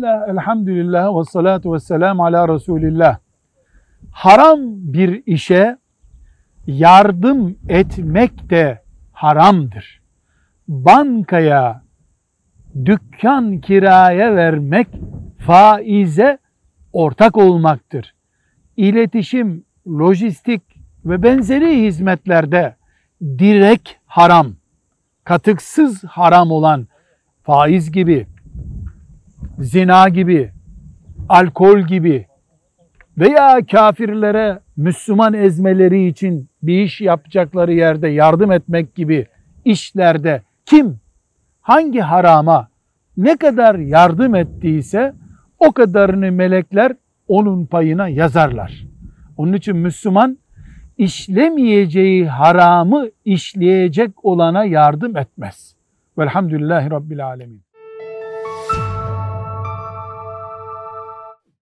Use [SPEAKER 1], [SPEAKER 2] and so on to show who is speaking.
[SPEAKER 1] Bismillah, elhamdülillah ve salatu ve selam ala Resulillah. Haram bir işe yardım etmek de haramdır. Bankaya dükkan kiraya vermek faize ortak olmaktır. İletişim, lojistik ve benzeri hizmetlerde direkt haram, katıksız haram olan faiz gibi, zina gibi, alkol gibi veya kafirlere Müslüman ezmeleri için bir iş yapacakları yerde yardım etmek gibi işlerde kim hangi harama ne kadar yardım ettiyse o kadarını melekler onun payına yazarlar. Onun için Müslüman işlemeyeceği haramı işleyecek olana yardım etmez. Velhamdülillahi Rabbil Alemin.